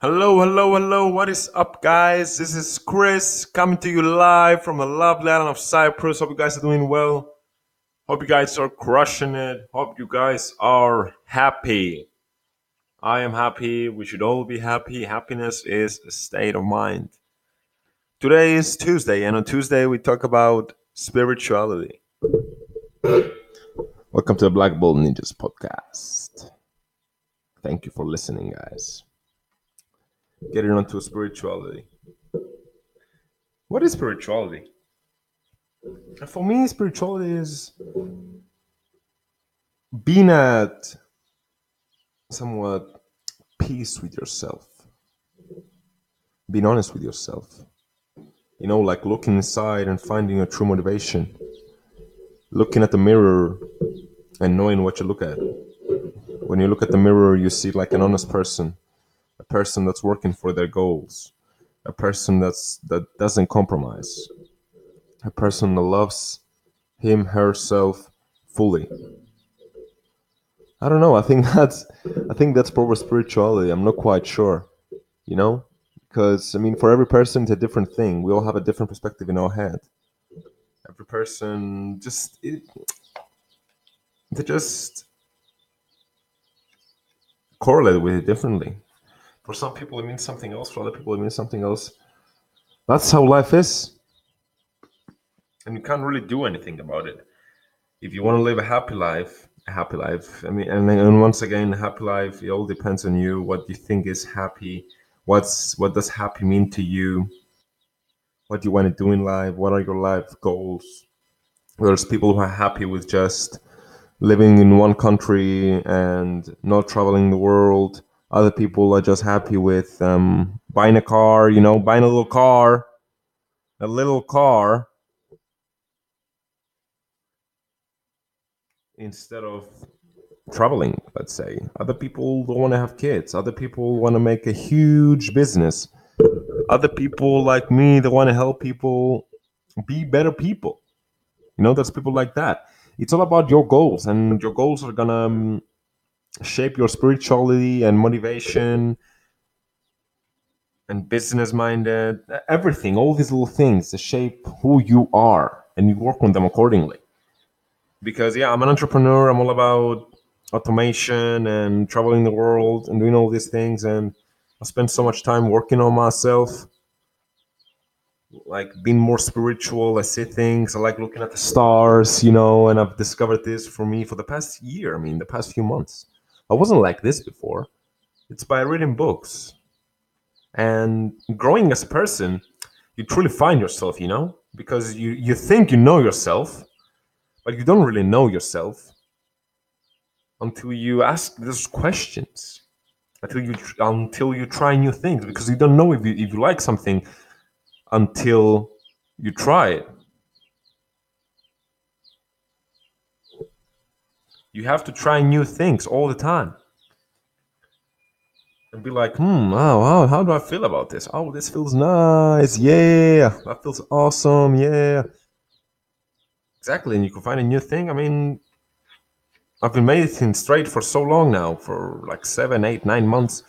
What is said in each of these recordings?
Hello, hello, hello. What is up, guys? This is Chris coming to you live from the lovely island of Cyprus. Hope you guys are doing well. Hope you guys are crushing it. Hope you guys are happy. I am happy. We should all be happy. Happiness is a state of mind. Today is Tuesday, and on Tuesday we talk about spirituality. Welcome to the Black Bull Ninjas podcast. Thank you for listening, guys. Getting onto spirituality. What is spirituality? For me, spirituality is being at somewhat peace with yourself, being honest with yourself. You know, like looking inside and finding your true motivation, looking at the mirror and knowing what you look at. When you look at the mirror, you see like an honest person, person that's working for their goals, a person that's that doesn't compromise, a person that loves him herself fully. I don't know. I think that's I think that's proper spirituality. I'm not quite sure, you know, because I mean, for every person, it's a different thing. We all have a different perspective in our head. Every person just it, they just correlate with it differently. For some people, it means something else. For other people, it means something else. That's how life is, and you can't really do anything about it. If you want to live a happy life, a happy life. I mean, and, and once again, happy life. It all depends on you. What you think is happy. What's what does happy mean to you? What do you want to do in life? What are your life goals? There's people who are happy with just living in one country and not traveling the world. Other people are just happy with um, buying a car, you know, buying a little car, a little car, instead of traveling, let's say. Other people don't want to have kids. Other people want to make a huge business. Other people like me, they want to help people be better people. You know, there's people like that. It's all about your goals, and your goals are gonna um, shape your spirituality and motivation and business minded, everything, all these little things that shape who you are, and you work on them accordingly. Because, yeah, I'm an entrepreneur, I'm all about automation and traveling the world and doing all these things, and I spend so much time working on myself like being more spiritual. I see things. I like looking at the stars, you know, and I've discovered this for me for the past year. I mean, the past few months. I wasn't like this before. It's by reading books and growing as a person. You truly find yourself, you know, because you you think you know yourself, but you don't really know yourself until you ask those questions. Until you until you try new things, because you don't know if you if you like something until you try it. You have to try new things all the time. And be like, hmm, wow, how, how do I feel about this? Oh, this feels nice. Yeah, that feels awesome. Yeah. Exactly. And you can find a new thing. I mean, I've been meditating straight for so long now, for like seven, eight, nine months.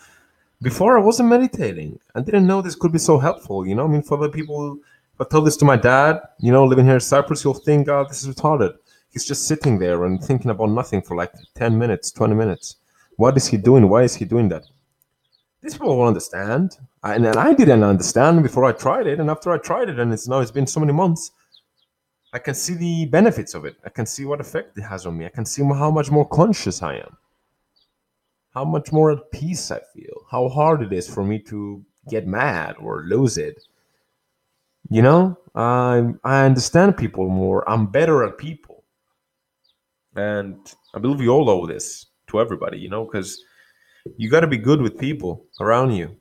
Before I wasn't meditating. I didn't know this could be so helpful. You know, I mean, for the people, if I told this to my dad, you know, living here in Cyprus, you'll think, God, this is retarded. He's just sitting there and thinking about nothing for like 10 minutes, 20 minutes. What is he doing? Why is he doing that? These people won't understand. And, and I didn't understand before I tried it. And after I tried it, and it's now it's been so many months, I can see the benefits of it. I can see what effect it has on me. I can see how much more conscious I am how much more at peace I feel, how hard it is for me to get mad or lose it. You know, I I understand people more. I'm better at people, and I believe we all owe this to everybody. You know, because you got to be good with people around you.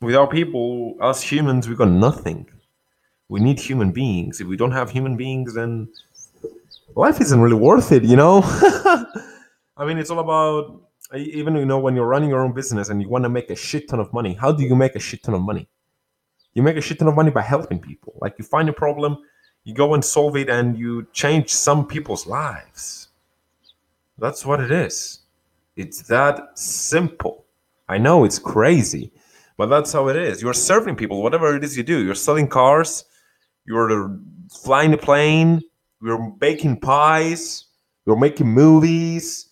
Without people, us humans, we got nothing. We need human beings. If we don't have human beings, then life isn't really worth it. You know. I mean, it's all about even you know when you're running your own business and you want to make a shit ton of money. How do you make a shit ton of money? You make a shit ton of money by helping people. Like you find a problem, you go and solve it, and you change some people's lives. That's what it is. It's that simple. I know it's crazy, but that's how it is. You're serving people, whatever it is you do. You're selling cars, you're flying a plane, you're baking pies, you're making movies,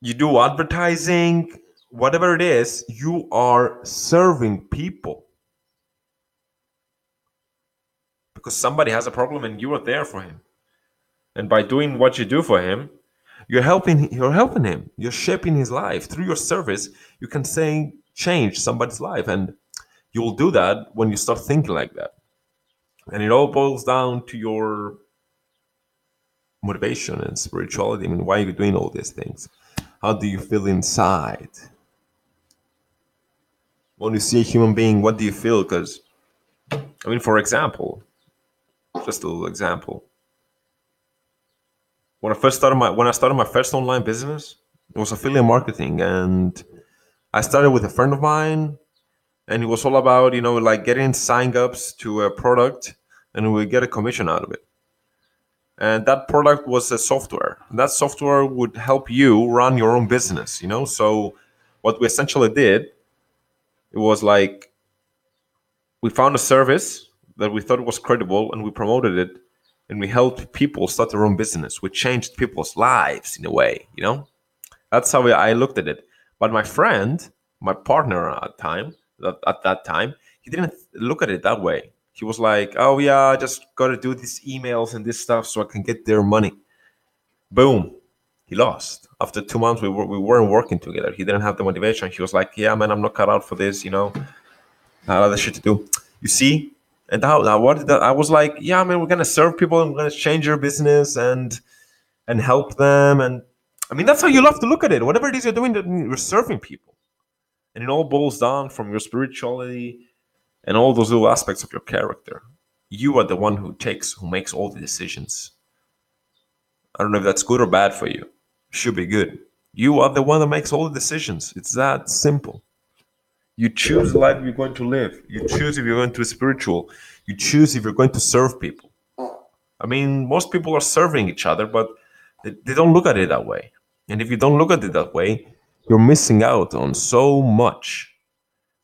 you do advertising, whatever it is, you are serving people. Because somebody has a problem and you are there for him. And by doing what you do for him, you're helping you're helping him. You're shaping his life. Through your service, you can say change somebody's life. And you will do that when you start thinking like that. And it all boils down to your motivation and spirituality. I mean, why are you doing all these things? How do you feel inside? When you see a human being, what do you feel? Because, I mean, for example, just a little example. When I first started my when I started my first online business, it was affiliate marketing, and I started with a friend of mine, and it was all about you know like getting sign ups to a product, and we get a commission out of it. And that product was a software. That software would help you run your own business you know? So what we essentially did it was like we found a service that we thought was credible and we promoted it and we helped people start their own business we changed people's lives in a way you know that's how i looked at it but my friend my partner at time at that time he didn't look at it that way he was like, "Oh yeah, I just got to do these emails and this stuff so I can get their money." Boom, he lost. After two months, we were we weren't working together. He didn't have the motivation. He was like, "Yeah, man, I'm not cut out for this. You know, I have other shit to do." You see, and how, what that, I was like, "Yeah, I mean, we're gonna serve people and we're gonna change your business and and help them." And I mean, that's how you love to look at it. Whatever it is you're doing, you're serving people, and it all boils down from your spirituality and all those little aspects of your character. You are the one who takes, who makes all the decisions. I don't know if that's good or bad for you. Should be good. You are the one that makes all the decisions. It's that simple. You choose the life you're going to live. You choose if you're going to be spiritual. You choose if you're going to serve people. Mm. I mean, most people are serving each other, but they don't look at it that way. And if you don't look at it that way, you're missing out on so much.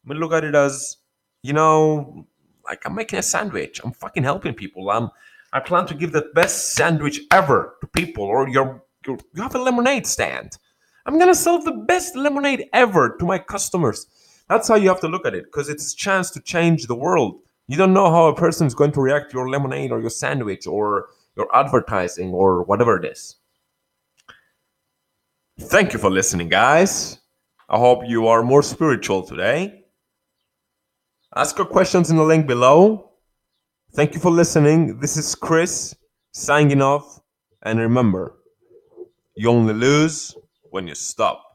I mean, look at it as you know, like I'm making a sandwich. I'm fucking helping people. I'm I plan to give the best sandwich ever to people. Or you're, you're you have a lemonade stand. I'm gonna sell the best lemonade ever to my customers. That's how you have to look at it, because it's a chance to change the world. You don't know how a person is going to react to your lemonade or your sandwich or your advertising or whatever it is. Thank you for listening, guys. I hope you are more spiritual today. Ask your questions in the link below. Thank you for listening. This is Chris signing off. And remember, you only lose when you stop.